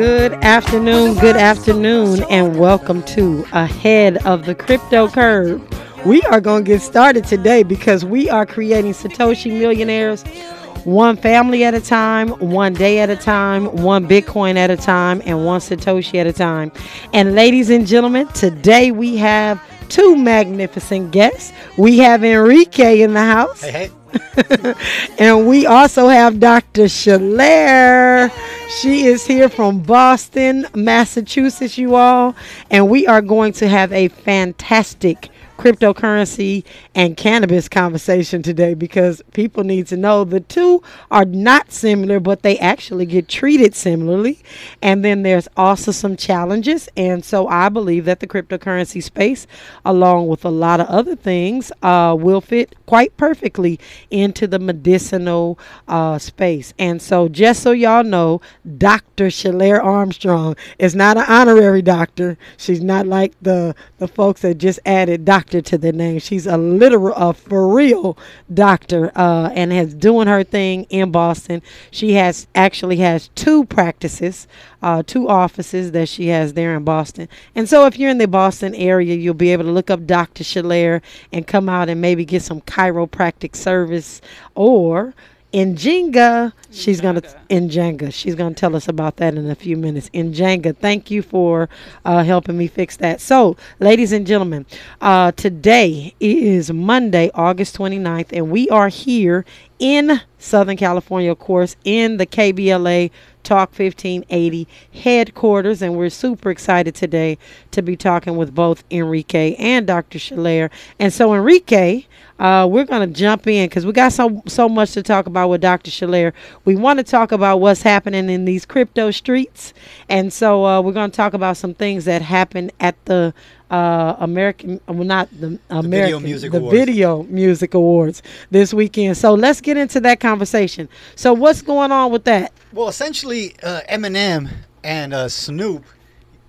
Good afternoon, good afternoon, and welcome to Ahead of the Crypto Curve. We are going to get started today because we are creating Satoshi millionaires one family at a time, one day at a time, one Bitcoin at a time, and one Satoshi at a time. And ladies and gentlemen, today we have two magnificent guests. We have Enrique in the house. Hey, hey. and we also have Dr. Shalair. She is here from Boston, Massachusetts, you all. And we are going to have a fantastic cryptocurrency and cannabis conversation today because people need to know the two are not similar, but they actually get treated similarly. And then there's also some challenges. And so I believe that the cryptocurrency space, along with a lot of other things, uh, will fit quite perfectly into the medicinal uh, space. And so, just so y'all know, Dr. Shalair Armstrong is not an honorary doctor. She's not like the the folks that just added doctor to their name. She's a literal, a for real doctor, uh, and has doing her thing in Boston. She has actually has two practices, uh, two offices that she has there in Boston. And so, if you're in the Boston area, you'll be able to look up Dr. Shalair and come out and maybe get some chiropractic service or in Jenga, she's gonna in Jenga. She's gonna tell us about that in a few minutes. In Jenga, thank you for uh, helping me fix that. So, ladies and gentlemen, uh, today is Monday, August 29th, and we are here in Southern California, of course, in the KBLA Talk 1580 headquarters, and we're super excited today to be talking with both Enrique and Dr. Shalair. And so, Enrique, uh, we're going to jump in because we got so so much to talk about with Dr. Shalair. We want to talk about what's happening in these crypto streets, and so uh, we're going to talk about some things that happened at the uh, American, well, not the American, Video Music the Awards. Video Music Awards this weekend. So let's get into that conversation. So what's going on with that? Well, essentially, uh, Eminem and uh, Snoop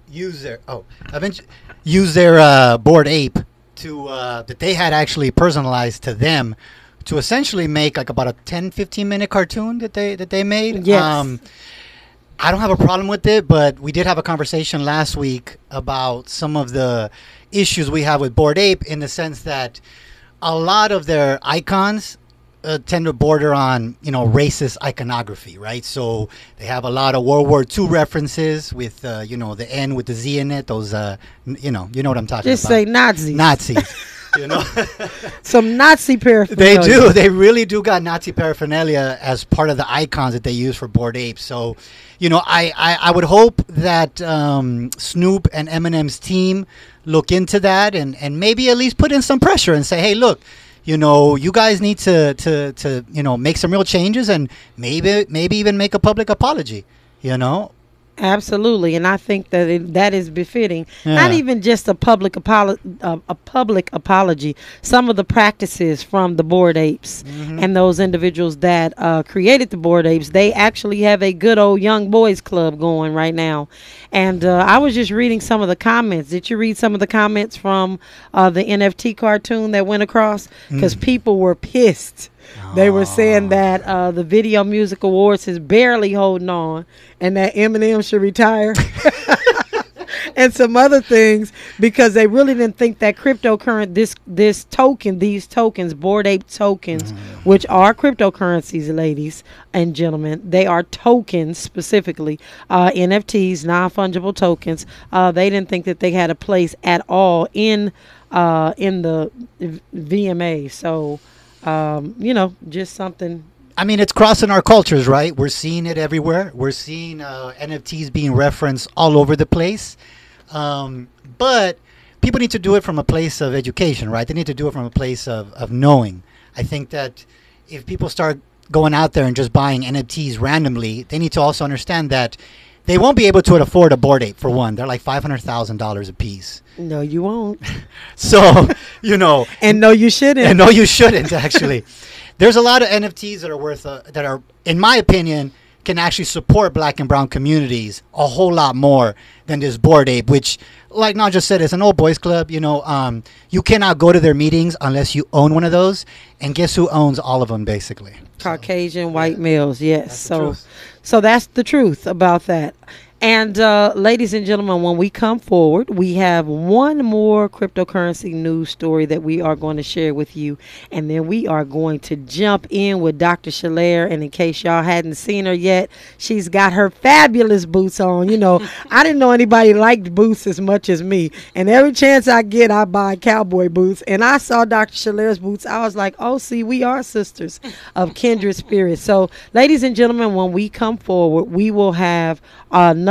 use their oh, eventually use their uh, Bored Ape to uh, that they had actually personalized to them to essentially make like about a 10 15 minute cartoon that they that they made. Um, Yes. I don't have a problem with it, but we did have a conversation last week about some of the issues we have with Bored Ape in the sense that a lot of their icons uh, tend to border on you know racist iconography, right? So they have a lot of World War II references with uh, you know the N with the Z in it. Those uh, you know you know what I'm talking Just about. say Nazis. Nazis. you know. Some Nazi paraphernalia. They do. They really do got Nazi paraphernalia as part of the icons that they use for Bored Apes. So, you know, I, I, I would hope that um, Snoop and Eminem's team look into that and, and maybe at least put in some pressure and say, hey, look, you know, you guys need to, to, to you know make some real changes and maybe maybe even make a public apology. You know, Absolutely, and I think that it, that is befitting. Not even just a public apolo- uh, a public apology. Some of the practices from the Bored Apes Mm-hmm. and those individuals that uh, created the Bored Apes, they actually have a good old young boys club going right now. And uh, I was just reading some of the comments. Did you read some of the comments from uh, the NFT cartoon that went across? Because Mm. people were pissed. They were saying that uh, the Video Music Awards is barely holding on, and that Eminem should retire, and some other things because they really didn't think that cryptocurrency, this this token, these tokens, Bored Ape tokens, which are cryptocurrencies, ladies and gentlemen, they are tokens specifically, uh, NFTs, non fungible tokens. Uh, they didn't think that they had a place at all in uh, in the v- VMA. So um, you know, just something. I mean, it's crossing our cultures, right? We're seeing it everywhere. We're seeing uh, NFTs being referenced all over the place. Um, but people need to do it from a place of education, right? They need to do it from a place of, of knowing. I think that if people start going out there and just buying NFTs randomly, they need to also understand that they won't be able to afford a Bored Ape for one. They're like five hundred thousand dollars a piece. No, you won't, So you know, and no, you shouldn't. and no, you shouldn't actually. There's a lot of NFTs that are worth uh, that are, in my opinion, can actually support Black and Brown communities a whole lot more than this Bored Ape, which, like not just said, it's an old boys club. You know, um, you cannot go to their meetings unless you own one of those, and guess who owns all of them, basically. Caucasian white males, yes. That's so, so that's the truth about that. And uh, ladies and gentlemen, when we come forward, we have one more cryptocurrency news story that we are going to share with you. And then we are going to jump in with Dr. Shalair. And in case y'all hadn't seen her yet, she's got her fabulous boots on. You know, I didn't know anybody liked boots as much as me. And every chance I get, I buy cowboy boots. And I saw Dr. Shalair's boots. I was like, oh, see, we are sisters of kindred spirits. So, ladies and gentlemen, when we come forward, we will have another uh,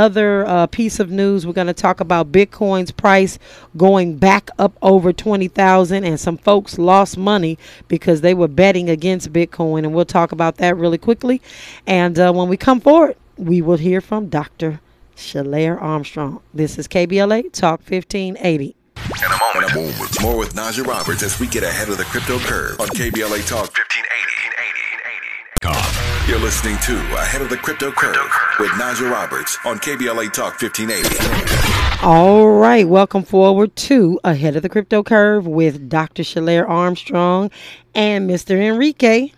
piece of news. We're going to talk about Bitcoin's price going back up over 20,000 and some folks lost money because they were betting against Bitcoin and we'll talk about that really quickly. And uh, when we come forward, we will hear from Dr. Shalair Armstrong. This is KBLA Talk 1580. In a moment, in a moment, more with Najah Roberts as we get ahead of the crypto curve on KBLA Talk 1580. You're listening to Ahead of the Crypto Curve with Najah Roberts on KBLA Talk 1580. All right, welcome forward to Ahead of the Crypto Curve with Dr. Shalair Armstrong and Mr. Enrique.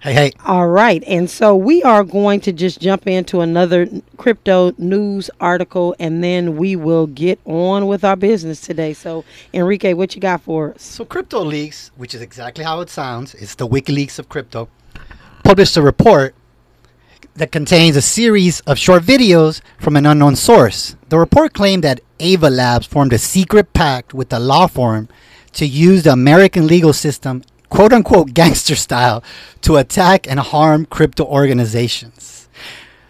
Hey, hey. All right, and so we are going to just jump into another crypto news article, and then we will get on with our business today. So, Enrique, what you got for us? So, Crypto Leaks, which is exactly how it sounds, it's the WikiLeaks of crypto, published a report that contains a series of short videos from an unknown source. The report claimed that Ava Labs formed a secret pact with a law firm to use the American legal system quote unquote gangster style to attack and harm crypto organizations.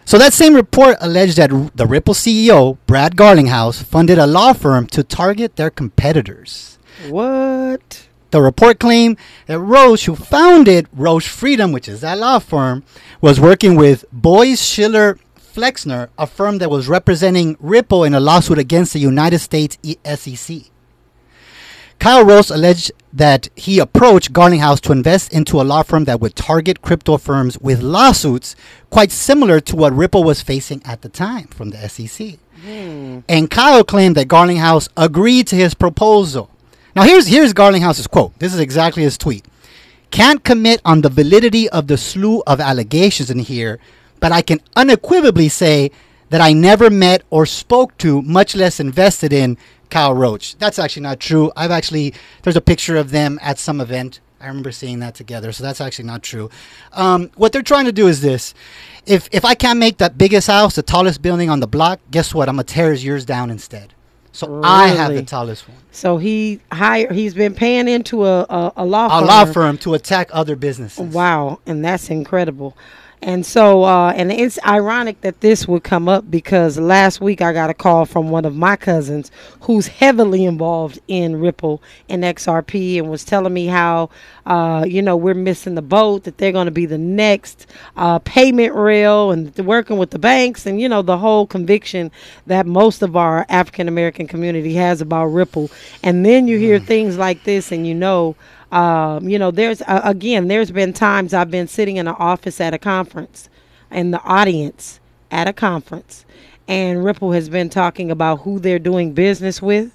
So that same report alleged that the Ripple CEO, Brad Garlinghouse, funded a law firm to target their competitors. What? The report claimed that Roche, who founded Roche Freedman, which is that law firm, was working with Boies Schiller Flexner, a firm that was representing Ripple in a lawsuit against the United States SEC. Kyle Roche alleged that he approached Garlinghouse to invest into a law firm that would target crypto firms with lawsuits quite similar to what Ripple was facing at the time from the SEC. Hmm. And Kyle claimed that Garlinghouse agreed to his proposal. Now here's here's Garlinghouse's quote. This is exactly his tweet. Can't commit on the validity of the slew of allegations in here, but I can unequivocally say that I never met or spoke to, much less invested in, Kyle Roche. That's actually not true. I've actually there's a picture of them at some event. I remember seeing that together, so that's actually not true. Um, what they're trying to do is this: if if I can't make that biggest house, the tallest building on the block, guess what? I'm gonna tear his yours down instead. So I have the tallest one. So he hired. He's been paying into a a, a law A firm. law firm to attack other businesses. Wow, and that's incredible. And so, uh, and it's ironic that this would come up because last week I got a call from one of my cousins who's heavily involved in Ripple and XRP and was telling me how, uh, you know, we're missing the boat, that they're going to be the next uh, payment rail and working with the banks and, you know, the whole conviction that most of our African American community has about Ripple. And then you hear things like this and you know, um, you know, there's uh, again, there's been times I've been sitting in an office at a conference, in the audience at a conference, and Ripple has been talking about who they're doing business with,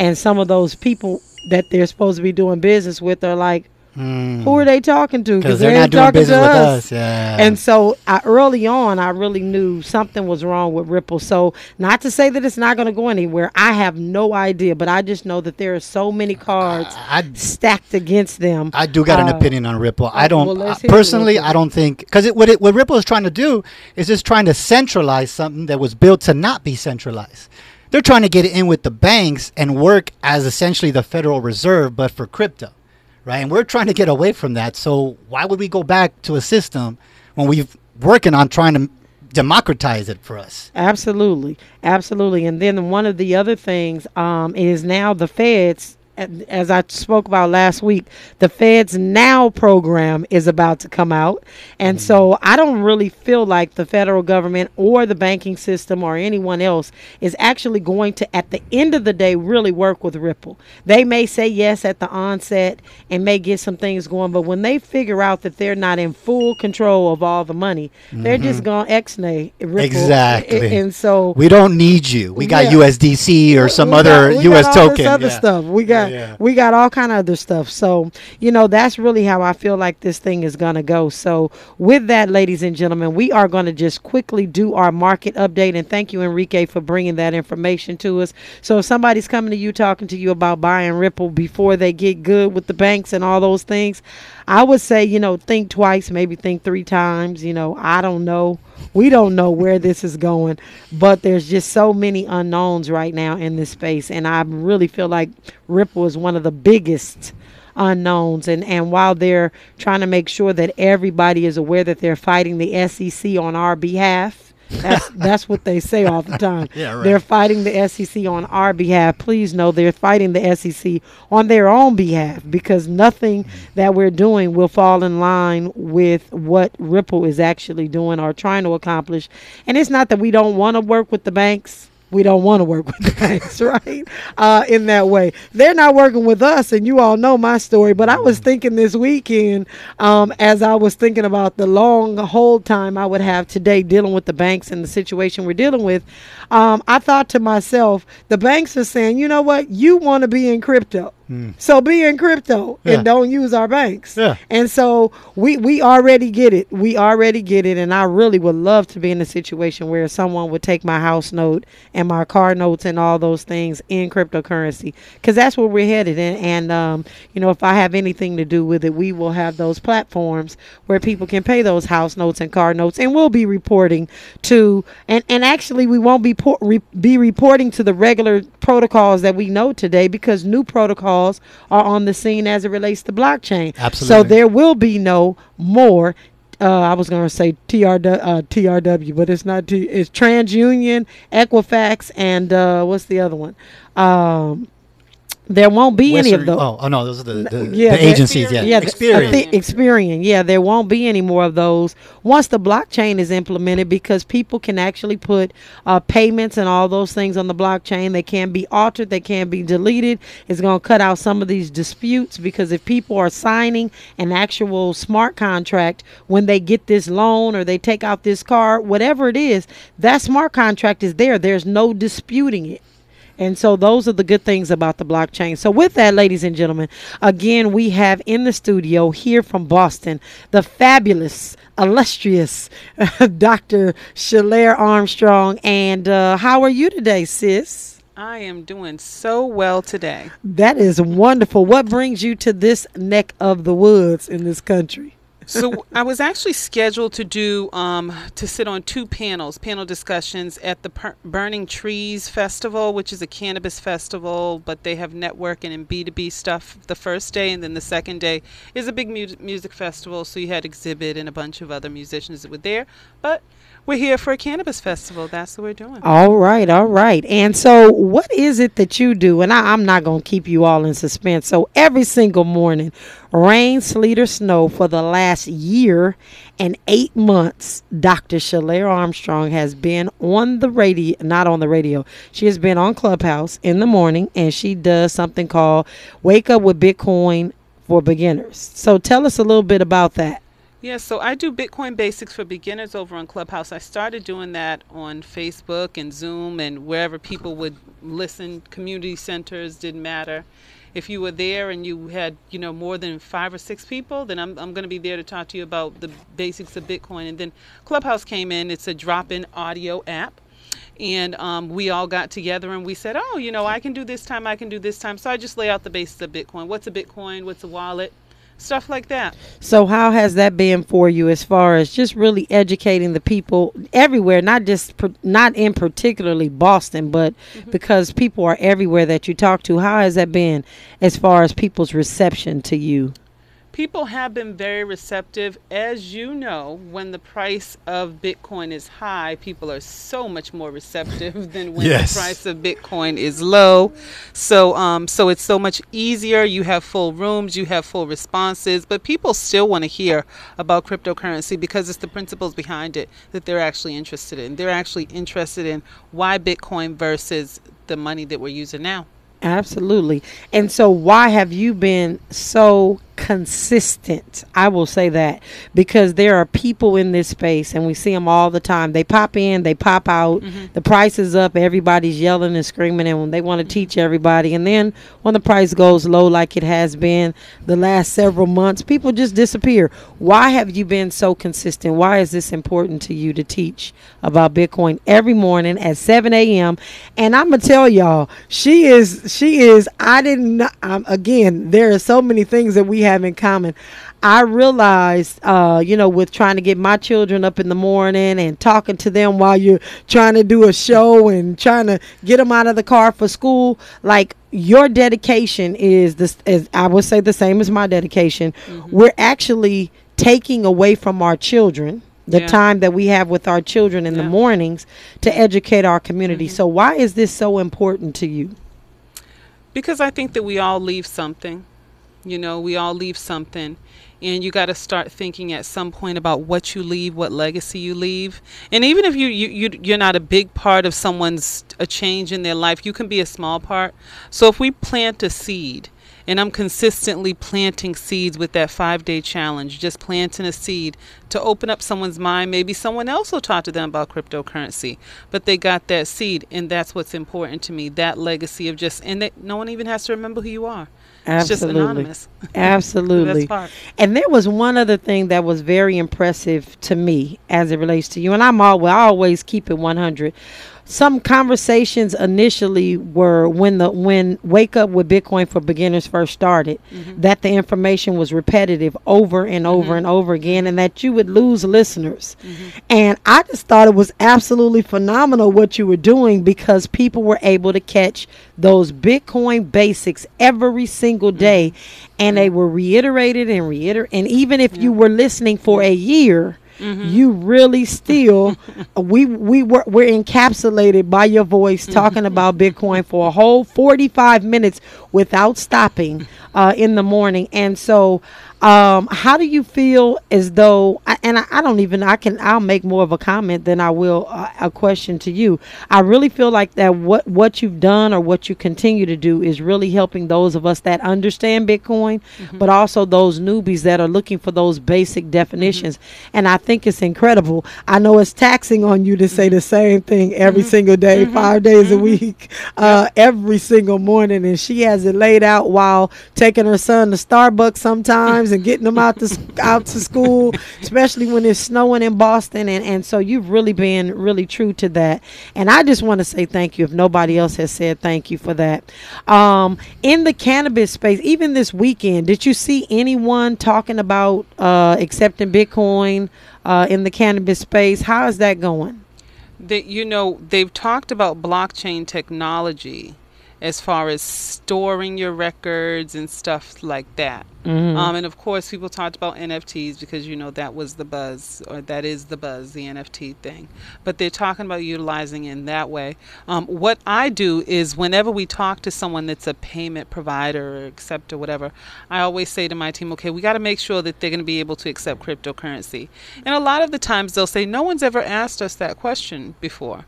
and some of those people that they're supposed to be doing business with are like, who are they talking to? Because they they're not doing business with us. us. Yeah. And so I, early on, I really knew something was wrong with Ripple. So not to say that it's not going to go anywhere. I have no idea, but I just know that there are so many cards I- stacked against them. I do got an Uh, opinion on Ripple. I don't well, let's uh, hear it real personally. I don't think because it, what it, what Ripple is trying to do is just trying to centralize something that was built to not be centralized. They're trying to get in with the banks and work as essentially the Federal Reserve, but for crypto, right? And we're trying to get away from that. So why would we go back to a system when we've working on trying to democratize it for us? Absolutely, absolutely. And then one of the other things um, is now the feds. As I spoke about last week, the Feds Now program is about to come out. And mm-hmm. so I don't really feel like the federal government or the banking system or anyone else is actually going to, at the end of the day, really work with Ripple. They may say yes at the onset and may get some things going, but when they figure out that they're not in full control of all the money, they're just mm-hmm. going to ex-nay Ripple. Exactly. And so We don't need you. We got Yeah. USDC or some we other got- we US got all this token. other Yeah. stuff. We got Yeah. we got all kind of other stuff. So you know that's really how I feel like this thing is gonna go. So with that, ladies and gentlemen, we are gonna just quickly do our market update. And thank you, Enrique, for bringing that information to us. So if somebody's coming to you talking to you about buying Ripple before they get good with the banks and all those things, I would say you know think twice, maybe think three times. You know I don't know. We don't know where this is going, but there's just so many unknowns right now in this space, and I really feel like Ripple is one of the biggest unknowns and and while they're trying to make sure that everybody is aware that they're fighting the SEC on our behalf that's that's what they say all the time. Yeah, right. they're fighting the SEC on our behalf. Please know they're fighting the SEC on their own behalf because nothing that we're doing will fall in line with what Ripple is actually doing or trying to accomplish. And it's not that we don't want to work with the banks we don't want to work with the banks, right? Uh, in that way, they're not working with us, and you all know my story. But I was thinking this weekend, um, as I was thinking about the long hold time I would have today dealing with the banks and the situation we're dealing with, um, I thought to myself, the banks are saying, you know what, you want to be in crypto. So be in crypto Yeah. and don't use our banks. Yeah. And so we we already get it. We already get it. And I really would love to be in a situation where someone would take my house note and my car notes and all those things in cryptocurrency because that's where we're headed. And, and um, you know, if I have anything to do with it, we will have those platforms where people can pay those house notes and car notes, and we'll be reporting to. And and actually, we won't be por- re- be reporting to the regular protocols that we know today because new protocols are on the scene as it relates to blockchain. Absolutely. So there will be no more. Uh, I was going to say TRW, uh, TRW, but it's not. T- it's TransUnion, Equifax, and uh, what's the other one? Um, there won't be any of Western- those. Oh, oh no, those are the, the, yeah, the that- agencies. Yeah, yeah, Experian. I Experian. Yeah, there won't be any more of those once the blockchain is implemented because people can actually put uh, payments and all those things on the blockchain. They can be altered. They can be deleted. It's going to cut out some of these disputes because if people are signing an actual smart contract when they get this loan or they take out this car, whatever it is, that smart contract is there. There's no disputing it. And so those are the good things about the blockchain. So with that, ladies and gentlemen, again, we have in the studio here from Boston the fabulous, illustrious Dr. Shalair Armstrong. And uh, how are you today, sis? I am doing so well today. That is wonderful. What brings you to this neck of the woods in this country? So I was actually scheduled to do um, to sit on two panels, panel discussions at the per- Burning Trees Festival, which is a cannabis festival, but they have networking and B two B stuff the first day, and then the second day is a big mu- music festival. So you had Xzibit and a bunch of other musicians that were there, but we're here for a cannabis festival. That's what we're doing. All right, all right. And so, what is it that you do? And I, I'm not going to keep you all in suspense. So, every single morning, rain, sleet, or snow, for the last year and eight months, Dr. Shalair Armstrong has been on the radio, not on the radio. She has been on Clubhouse in the morning, and she does something called Wake Up with Bitcoin for Beginners. So, tell us a little bit about that. Yeah, so I do Bitcoin basics for beginners over on Clubhouse. I started doing that on Facebook and Zoom and wherever people would listen. Community centers didn't matter. If you were there and you had, you know, more than five or six people, then I'm, I'm going to be there to talk to you about the basics of Bitcoin. And then Clubhouse came in. It's a drop-in audio app and um, we all got together and we said, oh, you know, I can do this time, I can do this time. So I just lay out the basics of Bitcoin. What's a Bitcoin? What's a wallet? Stuff like that. So how has that been for you as far as just really educating the people everywhere, not just not in particularly Boston, but mm-hmm. because people are everywhere that you talk to. How has that been as far as people's reception to you? People have been very receptive. As you know, when the price of Bitcoin is high, people are so much more receptive than when Yes. the price of Bitcoin is low. So, um, so it's so much easier. You have full rooms, you have full responses, but people still want to hear about cryptocurrency because it's the principles behind it that they're actually interested in. They're actually interested in why Bitcoin versus the money that we're using now. Absolutely. And so why have you been so consistent. I will say that because there are people in this space and we see them all the time. They pop in, they pop out. Mm-hmm. The price is up, everybody's yelling and screaming and they want to teach everybody and then when the price goes low like it has been the last several months, people just disappear. Why have you been so consistent? Why is this important to you to teach about Bitcoin every morning at 7 a.m. And I'm gonna tell y'all, she is she is. I didn't. Um, again, there are so many things that we have in common. I realized, uh, you know, with trying to get my children up in the morning and talking to them while you're trying to do a show and trying to get them out of the car for school, like your dedication is this is I would say the same as my dedication. We're actually taking away from our children the Yeah. time that we have with our children in the mornings to educate our community. So why is this so important to you? Because I think that we all leave something. You know, we all leave something. And you got to start thinking at some point about what you leave, what legacy you leave. And even if you, you, you you're not a big part of someone's a change in their life, you can be a small part. So if we plant a seed, and I'm consistently planting seeds with that five day challenge, just planting a seed to open up someone's mind. Maybe someone else will talk to them about cryptocurrency, but they got that seed, and that's what's important to me that legacy of just, and that no one even has to remember who you are. It's just Absolutely. anonymous. Absolutely. And there was one other thing that was very impressive to me as it relates to you. And I'm always, I always keep it 100. Some conversations initially were when the when Wake Up with Bitcoin for Beginners first started, Mm-hmm. that the information was repetitive over and over and over again, and that you would lose listeners. Mm-hmm. And I just thought it was absolutely phenomenal what you were doing because people were able to catch those Bitcoin basics every single Mm-hmm. day, and they were reiterated and reiterated. And even if you were listening for a year, Mm-hmm. you really still we we were we're encapsulated by your voice Mm-hmm. talking about Bitcoin for a whole 45 minutes without stopping uh, in the morning. And so um, how do you feel as though I- and I, I don't even I can I'll make more of a comment than I will uh, a question to you. I really feel like that what what you've done or what you continue to do is really helping those of us that understand Bitcoin, but also those newbies that are looking for those basic definitions. And I think it's incredible. I know it's taxing on you to say the same thing every single day, five days a week, uh, every single morning, and she has it laid out while taking her son to Starbucks sometimes and getting them out to out to school, especially when it's snowing in Boston. And and so you've really been really true to that. And I just want to say thank you. If nobody else has said thank you for that. Um, in the cannabis space, even this weekend, did you see anyone talking about uh, accepting Bitcoin uh, in the cannabis space? How is that going? that you know they've talked about blockchain technology as far as storing your records and stuff like that. Um, and of course, people talked about NFTs because you know that was the buzz, or that is the buzz, the NFT thing. But they're talking about utilizing it in that way. Um, what I do is whenever we talk to someone that's a payment provider or accept or whatever, I always say to my team, okay, we got to make sure that they're going to be able to accept cryptocurrency. And a lot of the times they'll say, no one's ever asked us that question before.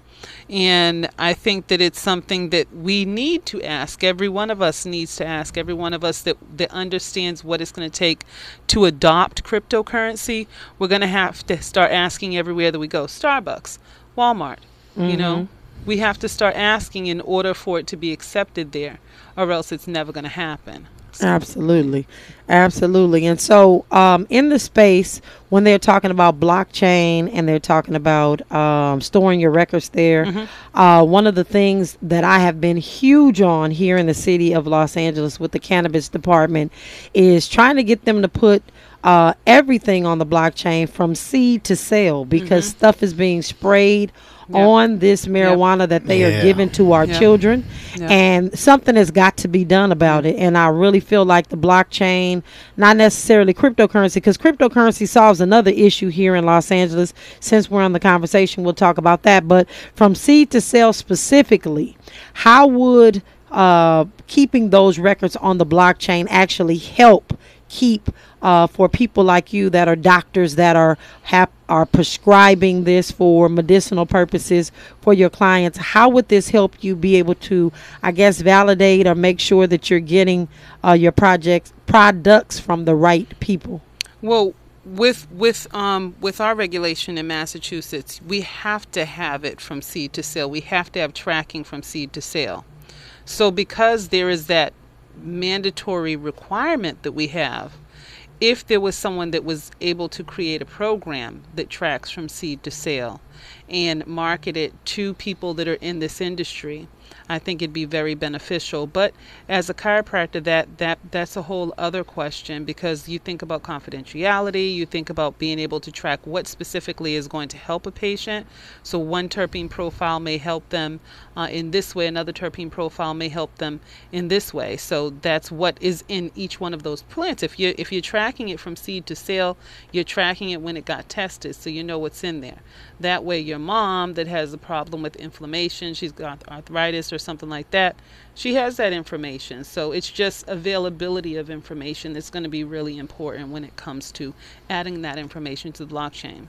And I think that it's something that we need to ask. Every one of us needs to ask. Every one of us that, that understands what it's going to take to adopt cryptocurrency, we're going to have to start asking everywhere that we go. Starbucks, Walmart, you know, mm-hmm. we have to start asking in order for it to be accepted there, or else it's never going to happen. Absolutely, absolutely. And so, um, in the space when they're talking about blockchain and they're talking about um, storing your records there, uh, one of the things that I have been huge on here in the city of Los Angeles with the cannabis department is trying to get them to put uh, everything on the blockchain from seed to sale because stuff is being sprayed on this marijuana that they Yeah. are giving to our Yeah. children. Yeah. and something has got to be done about it. And i really feel like the blockchain not necessarily cryptocurrency because cryptocurrency solves another issue here in los angeles since we're on the conversation. We'll talk about that. But from seed to sale specifically how would uh, keeping those records on the blockchain actually help keep uh, for people like you that are doctors that are hap- are prescribing this for medicinal purposes for your clients? How would this help you be able to, I guess, validate or make sure that you're getting uh, your projects products from the right people? Well, with with um with our regulation in Massachusetts, we have to have it from seed to sale. We have to have tracking from seed to sale. So because there is that mandatory requirement that we have, if there was someone that was able to create a program that tracks from seed to sale and market it to people that are in this industry, I think it'd be very beneficial. But as a chiropractor, that that that's a whole other question because you think about confidentiality, you think about being able to track what specifically is going to help a patient. So one terpene profile may help them uh, in this way, another terpene profile may help them in this way. So that's what is in each one of those plants. If you if you're tracking it from seed to sale, you're tracking it when it got tested, so you know what's in there. That way, your mom that has a problem with inflammation, she's got arthritis or something like that, she has that information. So it's just availability of information that's going to be really important when it comes to adding that information to the blockchain.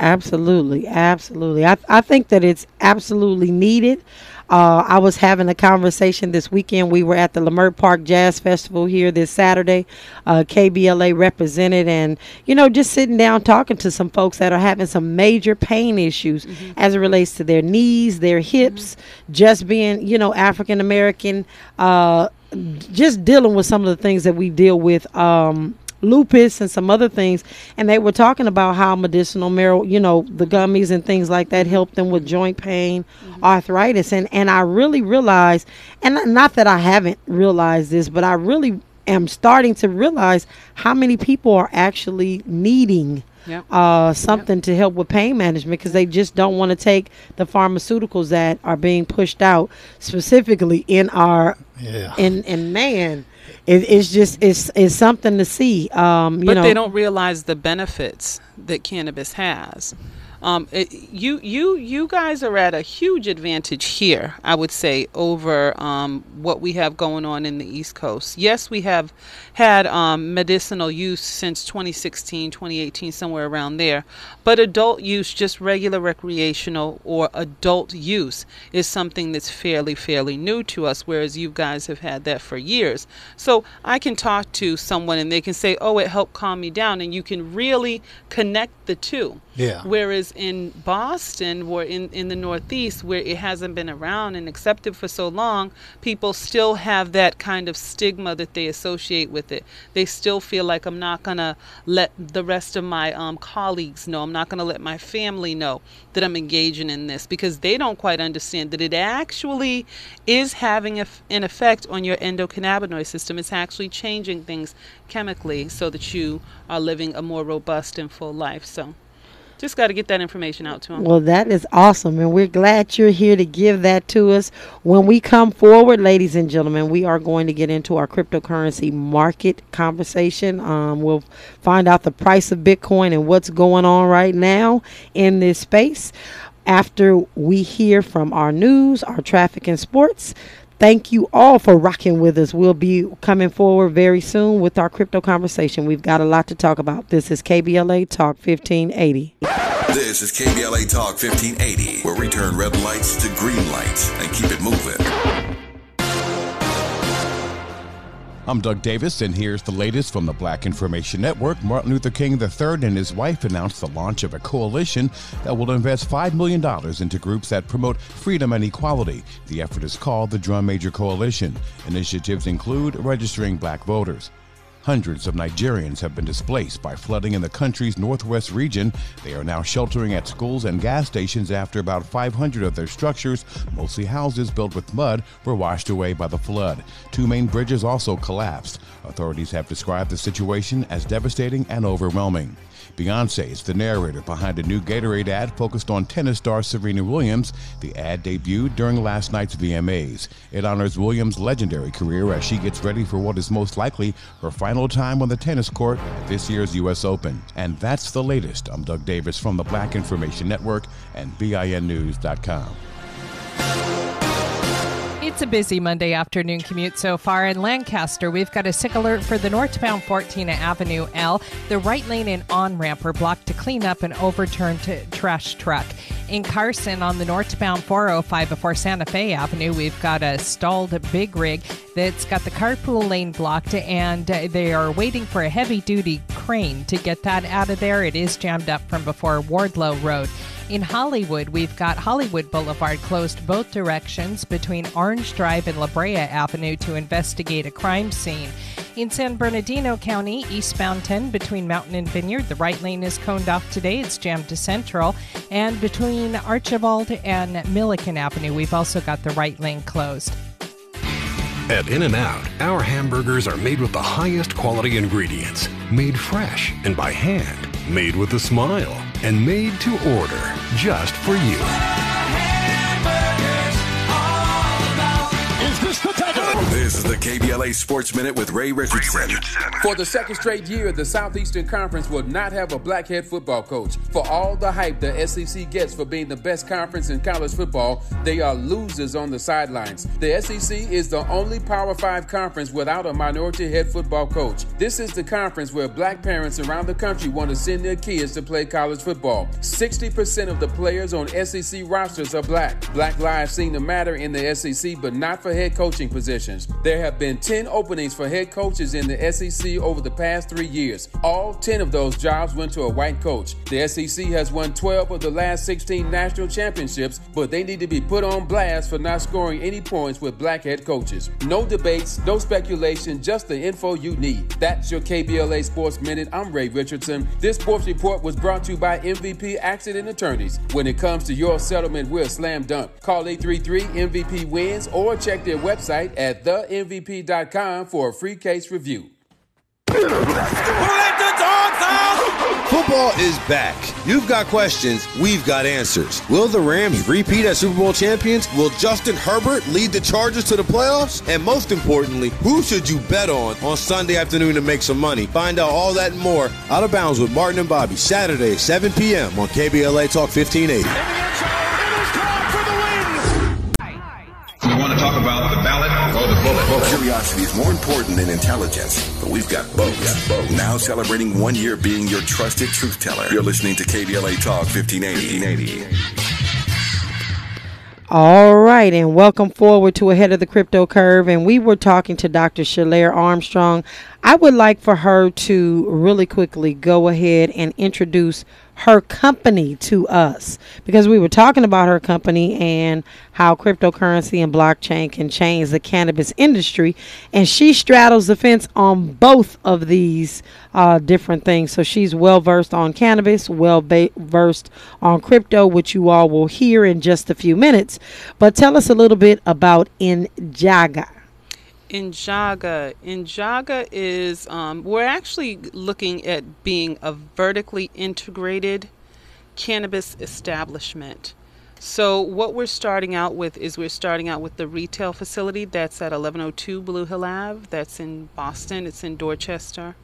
Absolutely, absolutely. I, I think that it's absolutely needed. Uh, I was having a conversation this weekend. We were at the Leimert Park Jazz Festival here this Saturday. Uh, KBLA represented, and you know, just sitting down talking to some folks that are having some major pain issues mm-hmm. as it relates to their knees, their hips, mm-hmm. just being, you know, African American. Uh, just dealing with some of the things that we deal with um, lupus and some other things and they were talking about how medicinal marijuana you know the gummies and things like that help them with joint pain mm-hmm. arthritis and and i really realized and not that i haven't realized this but i really am starting to realize how many people are actually needing Yep. Uh, something yep. to help with pain management because they just don't want to take the pharmaceuticals that are being pushed out specifically in our yeah. in in man it, it's just it's it's something to see. Um, but know. they don't realize the benefits that cannabis has. Um, it, you you you guys are at a huge advantage here, I would say, over um, what we have going on in the East Coast. Yes, we have had um, medicinal use since 2016, 2018, somewhere around there, but adult use, just regular recreational or adult use, is something that's fairly fairly new to us. Whereas you guys have had that for years. So I can talk to someone and they can say, "Oh, it helped calm me down," and you can really connect the two. Yeah. Whereas in Boston or in, in the Northeast, where it hasn't been around and accepted for so long, people still have that kind of stigma that they associate with it. They still feel like I'm not going to let the rest of my um, colleagues know, I'm not going to let my family know that I'm engaging in this because they don't quite understand that it actually is having a, an effect on your endocannabinoid system. It's actually changing things chemically so that you are living a more robust and full life. So. Just got to get that information out to them. Well, that is awesome. And we're glad you're here to give that to us. When we come forward, ladies and gentlemen, we are going to get into our cryptocurrency market conversation. Um, we'll find out the price of Bitcoin and what's going on right now in this space. After we hear from our news, our traffic and sports, Thank you all for rocking with us. We'll be coming forward very soon with our crypto conversation. We've got a lot to talk about. This is KBLA Talk 1580. This is KBLA Talk 1580, where we turn red lights to green lights and keep it moving. I'm Doug Davis, and here's the latest from the Black Information Network. Martin Luther King III and his wife announced the launch of a coalition that will invest $5 million into groups that promote freedom and equality. The effort is called the Drum Major Coalition. Initiatives include registering black voters. Hundreds of Nigerians have been displaced by flooding in the country's northwest region. They are now sheltering at schools and gas stations after about 500 of their structures, mostly houses built with mud, were washed away by the flood. Two main bridges also collapsed. Authorities have described the situation as devastating and overwhelming. Beyonce is the narrator behind a new Gatorade ad focused on tennis star Serena Williams. The ad debuted during last night's VMAs. It honors Williams' legendary career as she gets ready for what is most likely her final time on the tennis court at this year's U.S. Open. And that's the latest. I'm Doug Davis from the Black Information Network and BINnews.com. It's a busy Monday afternoon commute so far. In Lancaster, we've got a SigAlert for the northbound 14 Avenue L. The right lane and on ramp are blocked to clean up an overturned trash truck. In Carson, on the northbound 405 before Santa Fe Avenue, we've got a stalled big rig that's got the carpool lane blocked, and they are waiting for a heavy duty crane to get that out of there. It is jammed up from before Wardlow Road. In Hollywood, we've got Hollywood Boulevard closed both directions between Orange Drive and La Brea Avenue to investigate a crime scene. In San Bernardino County, eastbound 10 between Mountain and Vineyard, the right lane is coned off today. It's jammed to Central. And between Archibald and Milliken Avenue, we've also got the right lane closed. At In N Out, our hamburgers are made with the highest quality ingredients, made fresh and by hand, made with a smile and made to order just for you. This is the KBLA Sports Minute with Ray Richardson. For the second straight year, the Southeastern Conference will not have a blackhead football coach. For all the hype the SEC gets for being the best conference in college football, they are losers on the sidelines. The SEC is the only Power 5 conference without a minority head football coach. This is the conference where black parents around the country want to send their kids to play college football. 60% of the players on SEC rosters are black. Black lives seem to matter in the SEC, but not for head coaching positions. There have been 10 openings for head coaches in the SEC over the past three years. All 10 of those jobs went to a white coach. The SEC has won 12 of the last 16 national championships, but they need to be put on blast for not scoring any points with black head coaches. No debates, no speculation, just the info you need. That's your KBLA Sports Minute. I'm Ray Richardson. This sports report was brought to you by MVP Accident Attorneys. When it comes to your settlement, we're a slam dunk. Call 833 MVP Wins or check their website at themvp.com for a free case review. Football is back. You've got questions, we've got answers. Will the Rams repeat as Super Bowl champions? Will Justin Herbert lead the Chargers to the playoffs? And most importantly, who should you bet on on Sunday afternoon to make some money? Find out all that and more out of bounds with Martin and Bobby Saturday, 7 p.m. on KBLA Talk 1580. Ballot or the bullet. Curiosity is more important than intelligence, but we've got both. Now celebrating one year being your trusted truth teller. You're listening to KBLA Talk 1580. All right, and welcome forward to Ahead of the Crypto Curve. And we were talking to Dr. Shalair Armstrong. I would like for her to really quickly go ahead and introduce her company to us because we were talking about her company and how cryptocurrency and blockchain can change the cannabis industry. And she straddles the fence on both of these uh, different things. So she's well versed on cannabis, well versed on crypto, which you all will hear in just a few minutes. But tell us a little bit about Injaga. Injaga. Injaga is, um, we're actually looking at being a vertically integrated cannabis establishment. So, what we're starting out with is we're starting out with the retail facility that's at 1102 Blue Hill Ave. That's in Boston, it's in Dorchester.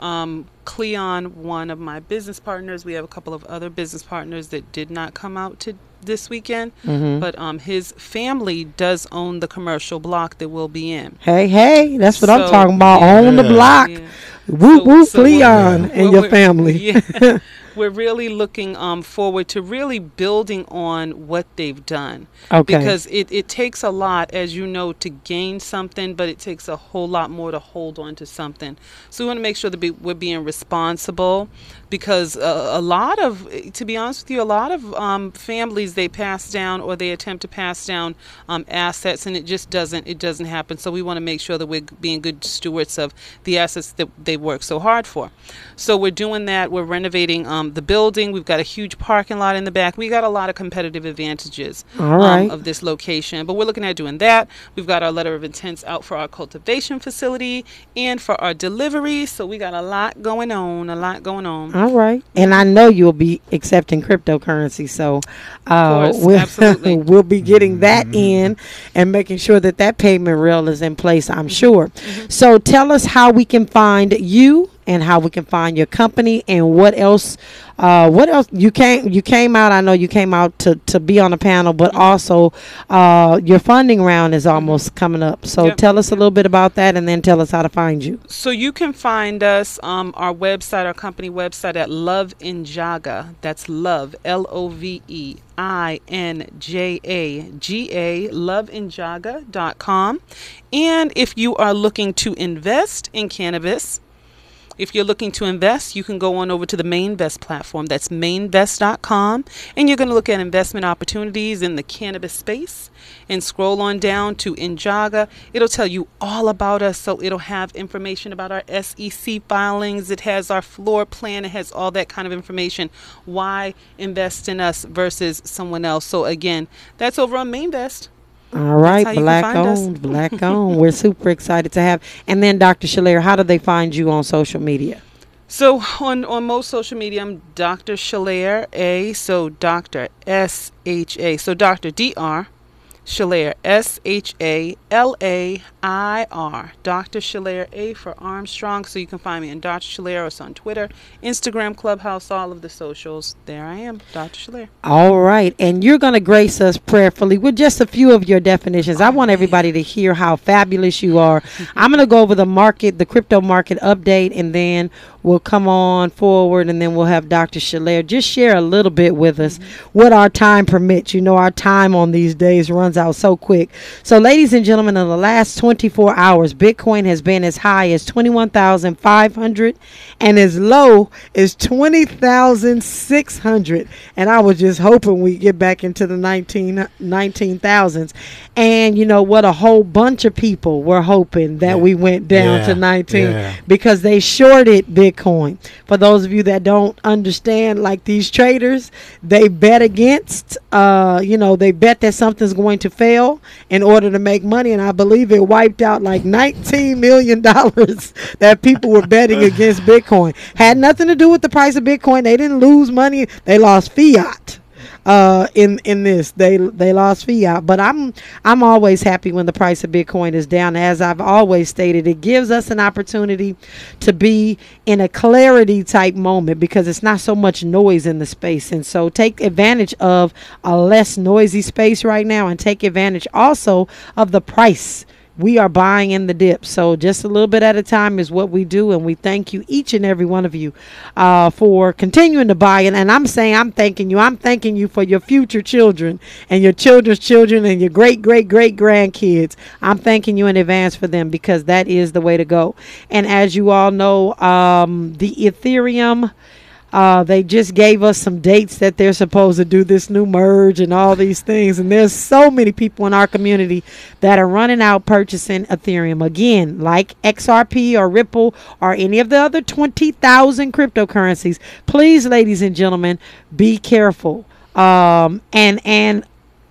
Um, Cleon, one of my business partners, we have a couple of other business partners that did not come out to this weekend, Mhm. but um, his family does own the commercial block that we'll be in. Hey, hey, that's what I'm talking about Own the block. Yeah. Whoop, So- whoop, so we're- Leon and we're- your family. Yeah. we're really looking um, forward to really building on what they've done. Okay. Because it, it takes a lot, as you know, to gain something, but it takes a whole lot more to hold on to something. So we want to make sure that be, we're being responsible because uh, a lot of, to be honest with you, a lot of um, families, they pass down or they attempt to pass down um, assets and it just doesn't, it doesn't happen. So we want to make sure that we're being good stewards of the assets that they work so hard for. So we're doing that. We're renovating um, the building. We've got a huge parking lot in the back. We got a lot of competitive advantages um, right. of this location. But we're looking at doing that. We've got our letter of intents out for our cultivation facility and for our delivery. So we got a lot going on. A lot going on. All right, and I know you'll be accepting cryptocurrency, so uh, course, we'll, absolutely. we'll be getting that in and making sure that that payment rail is in place. I'm sure. So tell us how we can find you and how we can find your company and what else uh, what else you came you came out I know you came out to, to be on a panel but also uh, your funding round is almost coming up so Yep. tell us a little bit about that and then tell us how to find you So you can find us, um, our website, our company website at Love in Jaga. That's love, L O V E I N J A G A, loveinjaga.com. And if you are looking to invest in cannabis, if you're looking to invest, you can go on over to the Mainvest platform. That's mainvest.com. And you're going to look at investment opportunities in the cannabis space and scroll on down to Injaga. It'll tell you all about us. So it'll have information about our SEC filings. It has our floor plan. It has all that kind of information. Why invest in us versus someone else. So again, that's over on Mainvest. All right how you can black owned black owned we're super excited to have and then Dr. Shalair how do they find you on social media So on on most social media, I'm Dr. Shalair A. So Dr. S H A. So Dr. D R. Shalair S H A L A I R. Dr. Shalair A for Armstrong. So you can find me on Dr. Shalair. It's on Twitter, Instagram, Clubhouse, all of the socials. There I am, Dr. Shalair. All right, and you're going to grace us prayerfully with just a few of your definitions. I want everybody to hear how fabulous you are. I'm going to go over the market, the crypto market update, and then we'll come on forward, and then we'll have Dr. Shalair just share a little bit with us mm-hmm. what our time permits. You know, our time on these days runs out so quick. So, ladies and gentlemen, in the last 24 hours, Bitcoin has been as high as 21,500 and as low as 20,600. And I was just hoping we get back into the 19 19,000s. And you know what? A whole bunch of people were hoping that we went down Yeah, to 19 yeah. because they shorted Bitcoin. For those of you that don't understand, like these traders, they bet against, uh, you know, they bet that something's going to fail in order to make money. And I believe it wiped out like $19 million that people were betting against Bitcoin. Had nothing to do with the price of Bitcoin. They didn't lose money, they lost fiat uh in in this. They they lost fiat but i'm i'm always happy when the price of bitcoin is down. As i've always stated it gives us an opportunity to be in a clarity type moment because it's not so much noise in the space. And so take advantage of a less noisy space right now and take advantage also of the price we are buying in the dip. So just a little bit at a time is what we do, and we thank you each and every one of you uh, for continuing to buy it. And I'm saying I'm thanking you. I'm thanking you for your future children and your children's children and your great great great grandkids. I'm thanking you in advance for them because that is the way to go. And as you all know, um, the Ethereum. Uh, they just gave us some dates that they're supposed to do this new merge and all these things. And there's so many people in our community that are running out purchasing Ethereum. Again, like XRP or Ripple or any of the other 20,000 cryptocurrencies. Please, ladies and gentlemen, be careful. Um, and, and,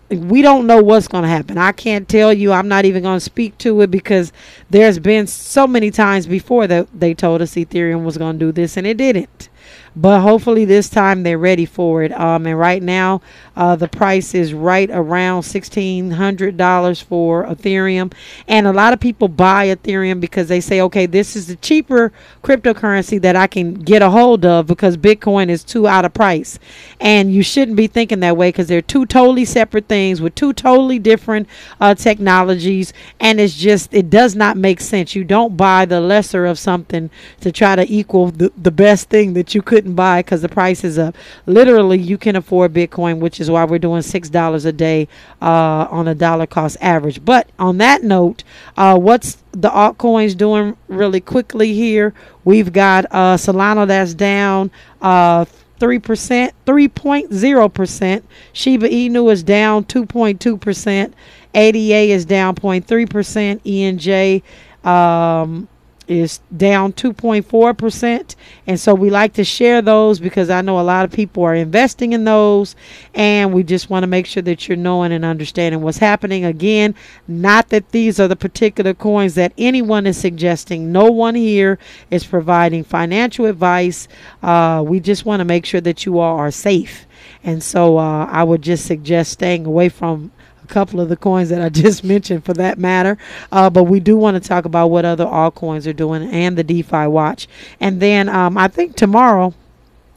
we don't know what's going to happen. I can't tell you. I'm not even going to speak to it because there's been so many times before that they told us Ethereum was going to do this and it didn't. But hopefully this time they're ready for it. Um, and right now, uh, the price is right around sixteen hundred dollars for Ethereum, and a lot of people buy Ethereum because they say, okay, this is the cheaper cryptocurrency that I can get a hold of because Bitcoin is too out of price. And you shouldn't be thinking that way because they're two totally separate things with two totally different uh, technologies, and it's just it does not make sense. You don't buy the lesser of something to try to equal the, the best thing that you couldn't buy because the price is up. Literally, you can afford Bitcoin, which is why we're doing six dollars a day uh, on a dollar cost average. But on that note, uh, what's the altcoins doing really quickly here? We've got uh, Solana that's down. Uh, three percent, three point zero percent. Shiba Inu is down two point two percent. ADA is down 0.3 percent. ENJ um, is down 2.4 percent. And so we like to share those because I know a lot of people are investing in those, and we just want to make sure that you're knowing and understanding what's happening. Again, not that these are the particular coins that anyone is suggesting. No one here is providing financial advice. Uh, we just want to make sure that you all are safe. And so uh, I would just suggest staying away from a couple of the coins that I just mentioned for that matter. Uh, but we do want to talk about what other altcoins are doing and the DeFi watch. And then um, I think tomorrow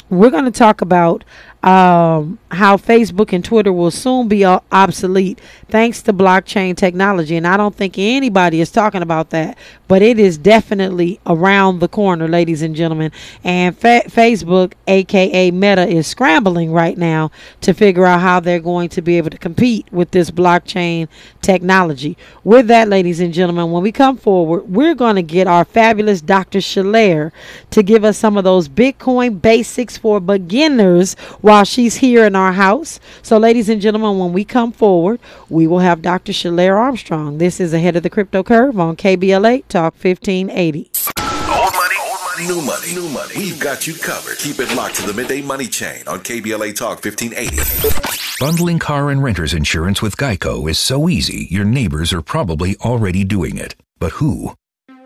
we're going to talk about um, how Facebook and Twitter will soon be obsolete thanks to blockchain technology. And I don't think anybody is talking about that, but it is definitely around the corner, ladies and gentlemen. And fa- Facebook, aka Meta, is scrambling right now to figure out how they're going to be able to compete with this blockchain technology. With that, ladies and gentlemen, when we come forward, we're going to get our fabulous Dr. Shalair to give us some of those Bitcoin basics for beginners while she's here in our house. So, ladies and gentlemen, when we come forward, we will have Dr. Shalair Armstrong. This is Ahead of the Crypto Curve on KBLA Talk 1580. Old money, old money, new money, new money. We've got you covered. Keep it locked to the midday money chain on KBLA Talk 1580. Bundling car and renter's insurance with Geico is so easy, your neighbors are probably already doing it. But who?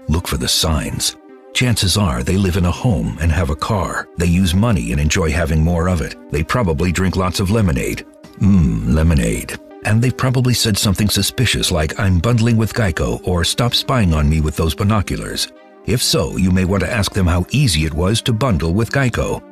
Look for the signs. Chances are they live in a home and have a car. They use money and enjoy having more of it. They probably drink lots of lemonade. Mmm, lemonade. And they've probably said something suspicious like, I'm bundling with Geico or stop spying on me with those binoculars. If so, you may want to ask them how easy it was to bundle with Geico.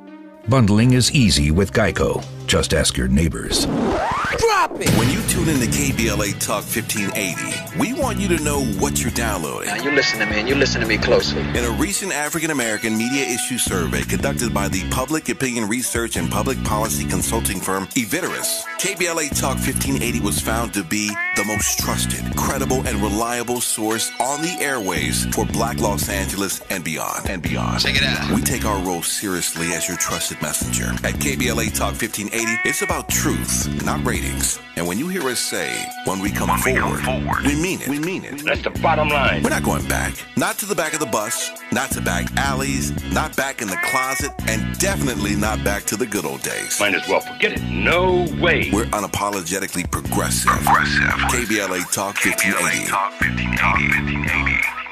Bundling is easy with Geico. Just ask your neighbors. Drop it! When you tune in to KBLA Talk 1580, we want you to know what you're downloading. Now you listen to me and you listen to me closely. In a recent African American media issue survey conducted by the public opinion research and public policy consulting firm Evitarus, KBLA Talk 1580 was found to be the most trusted, credible, and reliable source on the airways for Black Los Angeles and beyond. And beyond. Check it out. We take our role seriously as your trusted messenger. At KBLA Talk 1580, it's about truth, not ratings. And when you hear us say, when we come, forward, we mean it. We mean it. That's the bottom line. We're not going back. Not to the back of the bus, not to back alleys, not back in the closet, and definitely not back to the good old days. Might as well forget it. No way. We're unapologetically progressive. Progressive. KBLA Talk 1580. Talk 1580.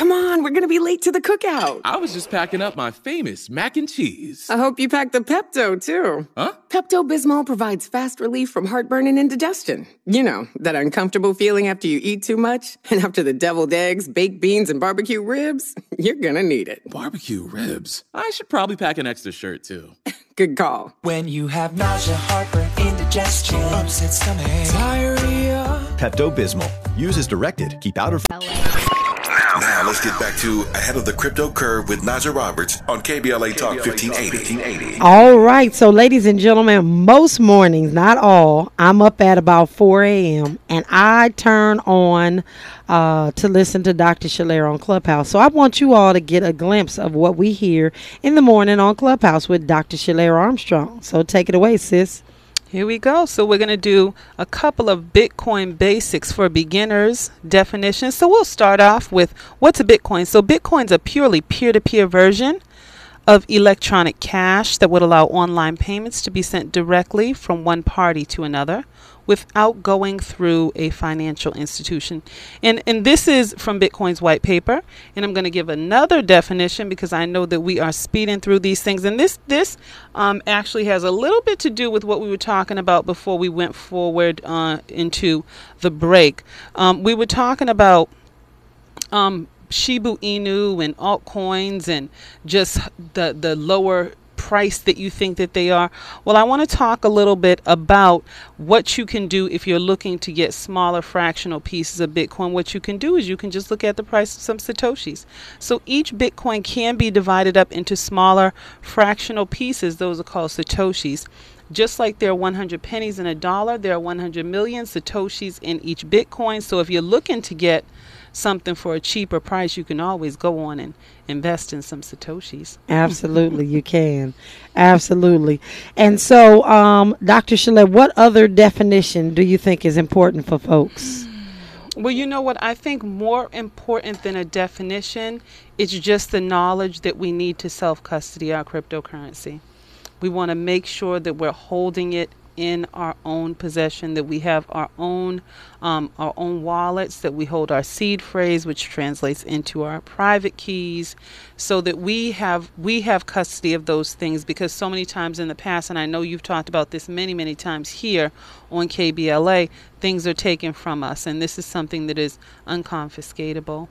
Come on, we're gonna be late to the cookout. I was just packing up my famous mac and cheese. I hope you packed the Pepto too. Huh? Pepto Bismol provides fast relief from heartburn and indigestion. You know, that uncomfortable feeling after you eat too much and after the deviled eggs, baked beans, and barbecue ribs. You're gonna need it. Barbecue ribs. I should probably pack an extra shirt too. Good call. When you have nausea, heartburn, indigestion, upset stomach, diarrhea. Pepto Bismol. Use as directed. Keep out of. Now let's get back to Ahead of the Crypto Curve with Najah Roberts on KBLA Talk 1580. All right, so ladies and gentlemen, most mornings, not all, I'm up at about 4 a.m. and I turn on uh, to listen to Dr. Shalair on Clubhouse. So I want you all to get a glimpse of what we hear in the morning on Clubhouse with Dr. Shalair Armstrong. So take it away, sis. Here we go. So we're going to do a couple of Bitcoin basics for beginners definitions. So we'll start off with what's a Bitcoin? So Bitcoin's a purely peer-to-peer version of electronic cash that would allow online payments to be sent directly from one party to another without going through a financial institution. And and this is from Bitcoin's white paper. And I'm going to give another definition because I know that we are speeding through these things. And this this um, actually has a little bit to do with what we were talking about before we went forward uh, into the break. Um, we were talking about um, Shiba Inu and altcoins and just the the lower price that you think that they are. Well, I want to talk a little bit about what you can do if you're looking to get smaller fractional pieces of Bitcoin. What you can do is you can just look at the price of some Satoshis. So each Bitcoin can be divided up into smaller fractional pieces. Those are called Satoshis. Just like there are 100 pennies in a dollar, there are 100 million Satoshis in each Bitcoin. So if you're looking to get something for a cheaper price, you can always go on and invest in some Satoshis. Absolutely, you can. Absolutely. And so, um, Dr. Shalair, what other definition do you think is important for folks? Well, you know what? I think more important than a definition is just the knowledge that we need to self custody our cryptocurrency. We want to make sure that we're holding it in our own possession, that we have our own um, our own wallets, that we hold our seed phrase, which translates into our private keys, so that we have we have custody of those things. Because so many times in the past, and I know you've talked about this many many times here on KBLA, things are taken from us, and this is something that is unconfiscatable.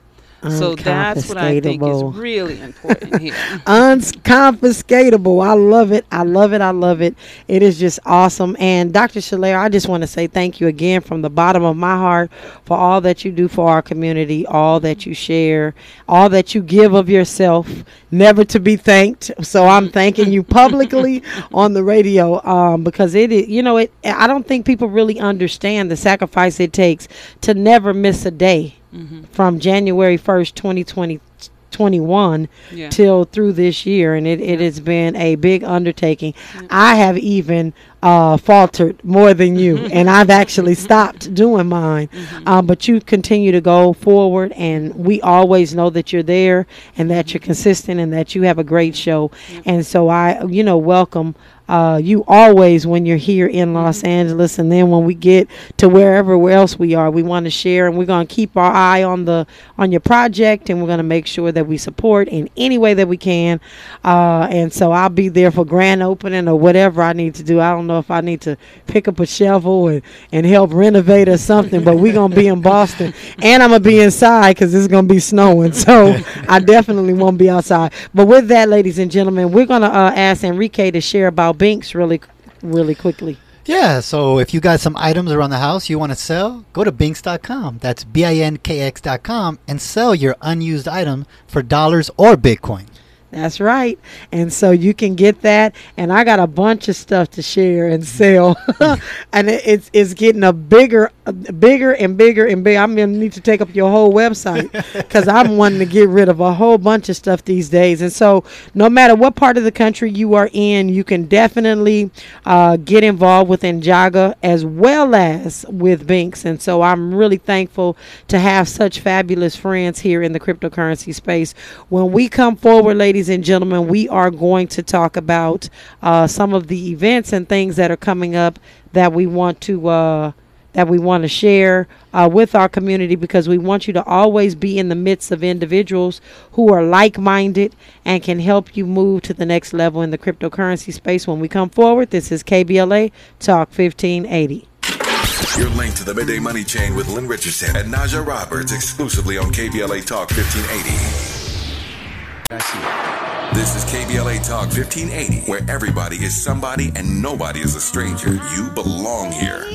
So that's what I think is really important here. Unconfiscatable. I love it. I love it. I love it. It is just awesome. And Dr. Shalair, I just want to say thank you again from the bottom of my heart for all that you do for our community, all that you share, all that you give of yourself, never to be thanked. So I'm thanking you publicly on the radio um, because it is, you know, it. I don't think people really understand the sacrifice it takes to never miss a day Mm-hmm. from January 1st, 2020. 21 Yeah. till through this year and it, it has been a big undertaking i have even uh, faltered more than you. And i've actually stopped doing mine. Um, but you continue to go forward and we always know that you're there and that you're consistent and that you have a great show. And so i you know welcome uh, you always when you're here in Los Angeles, and then when we get to wherever else we are, we want to share, and we're going to keep our eye on the on your project, and we're going to make sure that we support in any way that we can. Uh, and so I'll be there for grand opening or whatever I need to do. I don't know if I need to pick up a shovel and, and help renovate or something, but we're gonna be in Boston, and I'm gonna be inside because it's gonna be snowing. So I definitely won't be outside. But with that, ladies and gentlemen, we're gonna uh, ask Enrique to share about Binkx really, really quickly. Yeah, so if you got some items around the house you want to sell, go to Binkx.com. That's B I N K X.com and sell your unused item for dollars or Bitcoin. That's right. And so you can get that. And I got a bunch of stuff to share and sell. and it, it's it's getting a bigger, bigger and bigger and bigger. I'm gonna need to take up your whole website because I'm wanting to get rid of a whole bunch of stuff these days. And so no matter what part of the country you are in, you can definitely uh, get involved with Njaga as well as with Binkx. And so I'm really thankful to have such fabulous friends here in the cryptocurrency space. When we come forward, ladies and gentlemen, we are going to talk about uh, some of the events and things that are coming up that we want to. Uh, that we want to share uh, with our community because we want you to always be in the midst of individuals who are like minded and can help you move to the next level in the cryptocurrency space. When we come forward, this is KBLA Talk 1580. You're linked to the Midday Money Chain with Lynn Richardson and Najah Roberts exclusively on KBLA Talk 1580. This is KBLA Talk 1580, where everybody is somebody and nobody is a stranger. You belong here.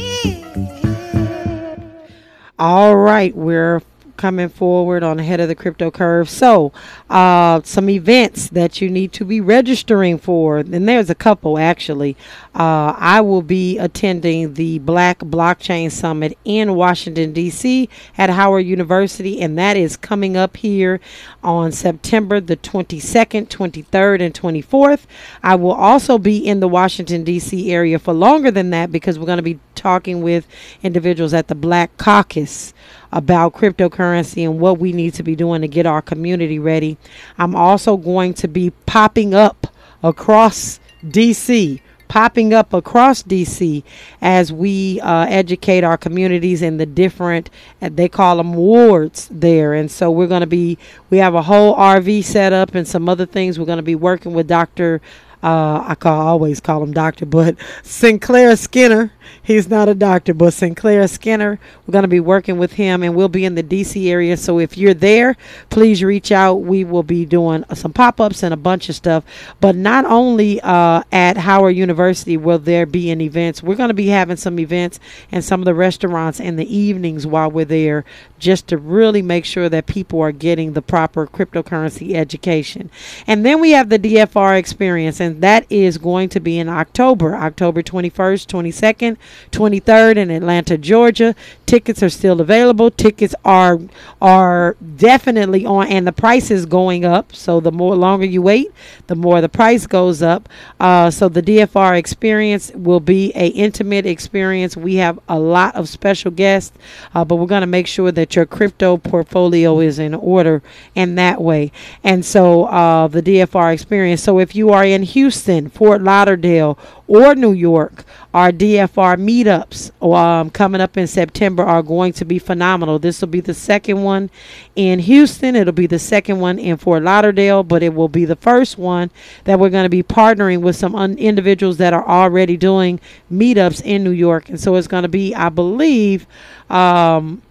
All right, we're coming forward on ahead of the crypto curve. So, uh, some events that you need to be registering for, and there's a couple actually. Uh, I will be attending the Black Blockchain Summit in Washington, D.C. at Howard University, and that is coming up here on September the 22nd, 23rd, and 24th. I will also be in the Washington, D.C. area for longer than that because we're going to be talking with individuals at the Black Caucus about cryptocurrency and what we need to be doing to get our community ready. I'm also going to be popping up across DC. Popping up across DC as we uh, educate our communities in the different, uh, they call them wards there. And so we're going to be, we have a whole RV set up and some other things. We're going to be working with Dr. Uh, I call always call him doctor, but Sinclair Skinner. He's not a doctor, but Sinclair Skinner. We're going to be working with him, and we'll be in the DC area. So if you're there, please reach out. We will be doing some pop ups and a bunch of stuff. But not only uh, at Howard University will there be an events. We're going to be having some events and some of the restaurants in the evenings while we're there, just to really make sure that people are getting the proper cryptocurrency education. And then we have the DFR experience, and that is going to be in October, October 21st, 22nd, 23rd in Atlanta, Georgia. Tickets are still available. Tickets are are definitely on, and the price is going up. So the more longer you wait, the more the price goes up. Uh, so the DFR experience will be a intimate experience. We have a lot of special guests, uh, but we're going to make sure that your crypto portfolio is in order in that way. And so uh, the DFR experience. So if you are in Houston, Fort Lauderdale, or New York, our DFR meetups um, coming up in September are going to be phenomenal. This will be the second one in Houston. It'll be the second one in Fort Lauderdale, but it will be the first one that we're going to be partnering with some un- individuals that are already doing meetups in New York. And so it's going to be, I believe, um,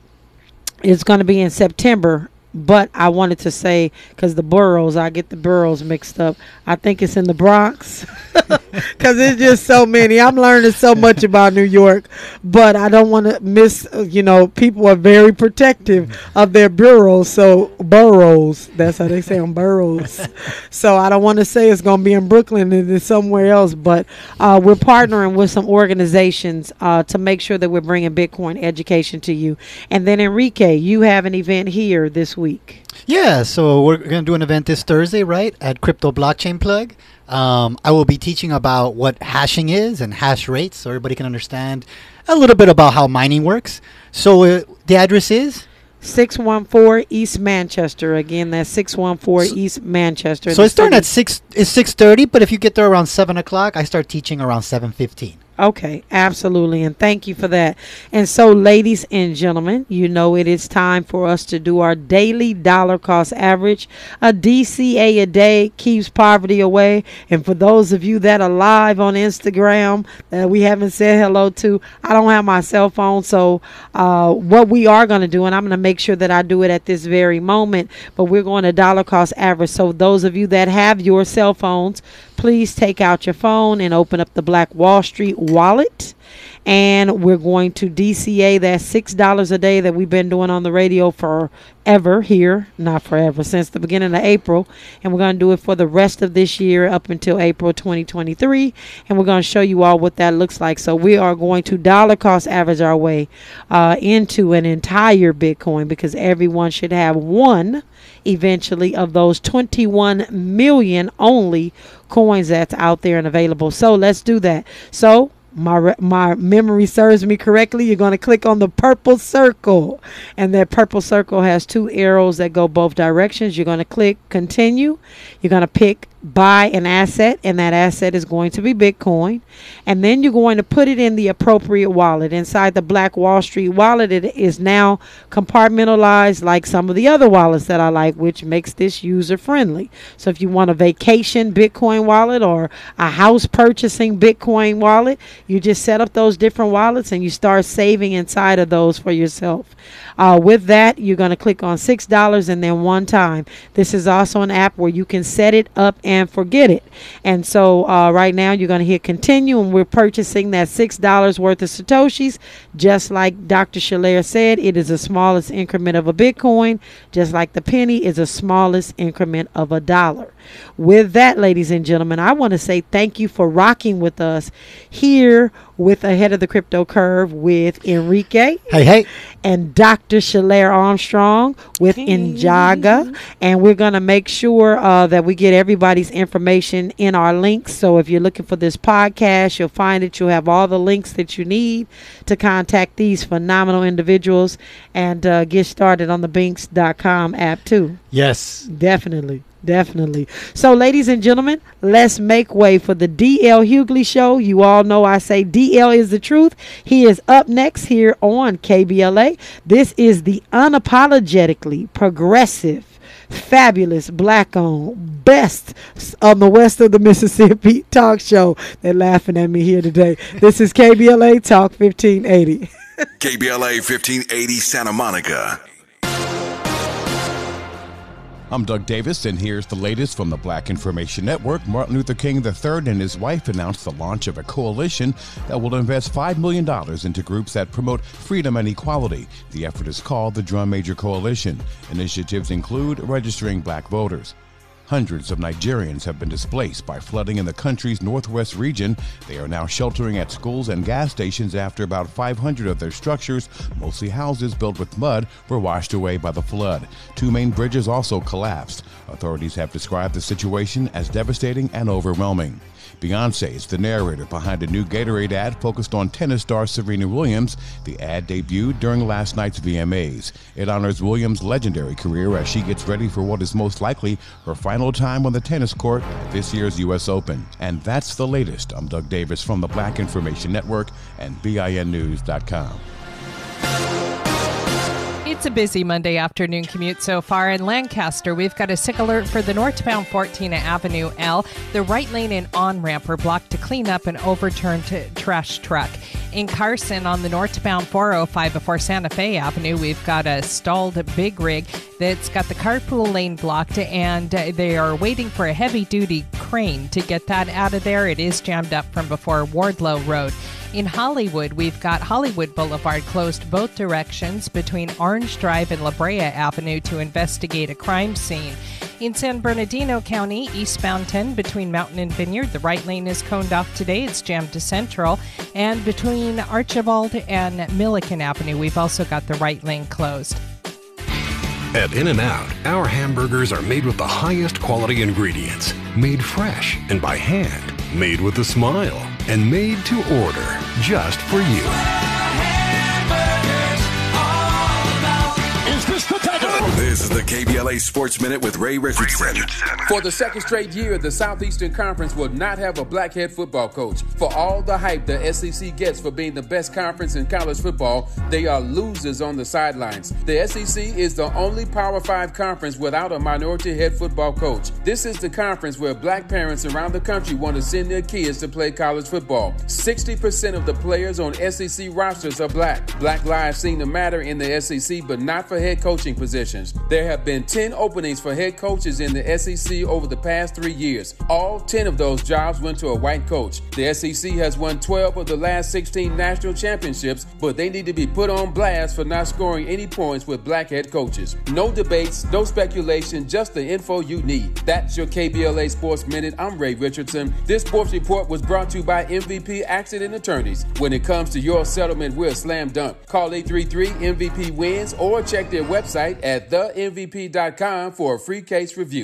it's going to be in September but I wanted to say because the boroughs, I get the boroughs mixed up. I think it's in the Bronx because it's just so many. I'm learning so much about New York, but I don't want to miss. You know, people are very protective of their boroughs, so boroughs. That's how they say them, boroughs. so I don't want to say it's going to be in Brooklyn and it's somewhere else, but uh, we're partnering with some organizations uh, to make sure that we're bringing Bitcoin education to you. And then Enrique, you have an event here this week week. Yeah, so we're going to do an event this Thursday, right, at Crypto Blockchain Plug. Um, I will be teaching about what hashing is and hash rates so everybody can understand a little bit about how mining works. So uh, the address is? 614 East Manchester. Again, that's 614 so, East Manchester. So it's starting at 6 it's 6.30, but if you get there around 7 o'clock, I start teaching around 7.15. Okay, absolutely. And thank you for that. And so, ladies and gentlemen, you know it is time for us to do our daily dollar cost average. A DCA a day keeps poverty away. And for those of you that are live on Instagram that we haven't said hello to, I don't have my cell phone. So, uh, what we are going to do, and I'm going to make sure that I do it at this very moment, but we're going to dollar cost average. So, those of you that have your cell phones, please take out your phone and open up the Black Wall Street wallet. And we're going to DCA that $6 a day that we've been doing on the radio forever here. Not forever, since the beginning of April. And we're going to do it for the rest of this year up until April 2023. And we're going to show you all what that looks like. So we are going to dollar cost average our way uh, into an entire Bitcoin because everyone should have one eventually of those 21 million only coins that's out there and available. So let's do that. So my my memory serves me correctly, you're going to click on the purple circle, and that purple circle has two arrows that go both directions. You're going to click continue. You're going to pick buy an asset, and that asset is going to be Bitcoin. And then you're going to put it in the appropriate wallet. Inside the Black Wall Street wallet, it is now compartmentalized like some of the other wallets that I like, which makes this user friendly. So if you want a vacation Bitcoin wallet or a house purchasing Bitcoin wallet, you just set up those different wallets and you start saving inside of those for yourself. Uh, with that, you're going to click on $6 and then one time. This is also an app where you can set it up and forget it. And so uh, right now, you're going to hit continue, and we're purchasing that $6 worth of Satoshis. Just like Dr. Shalair said, it is the smallest increment of a Bitcoin, just like the penny is the smallest increment of a dollar. With that, ladies and gentlemen, I want to say thank you for rocking with us here with Ahead of the Crypto Curve with Enrique. Hey, hey. And Dr. Shalair Armstrong with hey. Injaga. And we're going to make sure uh, that we get everybody's information in our links. So if you're looking for this podcast, you'll find it. You'll have all the links that you need to contact these phenomenal individuals and uh, get started on the Binkx.com app too. Yes. Definitely. Definitely. So, ladies and gentlemen, let's make way for the DL Hughley Show. You all know I say DL is the truth. He is up next here on KBLA. This is the unapologetically progressive fabulous black owned best on the west of the Mississippi talk show. They're laughing at me here today. This is KBLA Talk 1580. KBLA 1580 Santa Monica. I'm Doug Davis, and here's the latest from the Black Information Network. Martin Luther King III and his wife announced the launch of a coalition that will invest $5 million into groups that promote freedom and equality. The effort is called the Drum Major Coalition. Initiatives include registering black voters. Hundreds of Nigerians have been displaced by flooding in the country's northwest region. They are now sheltering at schools and gas stations after about 500 of their structures, mostly houses built with mud, were washed away by the flood. Two main bridges also collapsed. Authorities have described the situation as devastating and overwhelming. Beyonce is the narrator behind a new Gatorade ad focused on tennis star Serena Williams. The ad debuted during last night's VMAs. It honors Williams' legendary career as she gets ready for what is most likely her final time on the tennis court at this year's U.S. Open. And that's the latest. I'm Doug Davis from the Black Information Network and BINNews.com. It's a busy Monday afternoon commute so far. In Lancaster, we've got a SigAlert for the northbound 14 Avenue L. The right lane and on ramp are blocked to clean up an overturned trash truck. In Carson, on the northbound 405 before Santa Fe Avenue, we've got a stalled big rig that's got the carpool lane blocked, and uh, they are waiting for a heavy duty crane to get that out of there. It is jammed up from before Wardlow Road. In Hollywood, we've got Hollywood Boulevard closed both directions between Orange Drive and La Brea Avenue to investigate a crime scene. In San Bernardino County, eastbound 10 between Mountain and Vineyard, the right lane is coned off today. It's jammed to Central. And between Archibald and Milliken Avenue, we've also got the right lane closed. At In N Out, our hamburgers are made with the highest quality ingredients, made fresh and by hand, made with a smile and made to order just for you. Is the KBLA Sports Minute with Ray Richardson. For the second straight year, the Southeastern Conference will not have a black head football coach. For all the hype the SEC gets for being the best conference in college football, they are losers on the sidelines. The SEC is the only Power 5 conference without a minority head football coach. This is the conference where black parents around the country want to send their kids to play college football. 60% of the players on SEC rosters are black. Black lives seem to matter in the SEC, but not for head coaching positions. There have been 10 openings for head coaches in the SEC over the past three years. All 10 of those jobs went to a white coach. The SEC has won 12 of the last 16 national championships, but they need to be put on blast for not scoring any points with black head coaches. No debates, no speculation, just the info you need. That's your KBLA Sports Minute. I'm Ray Richardson. This sports report was brought to you by MVP Accident Attorneys. When it comes to your settlement, we're slam dunk. Call 833 MVP Wins or check their website at the MVP.com for a free case review.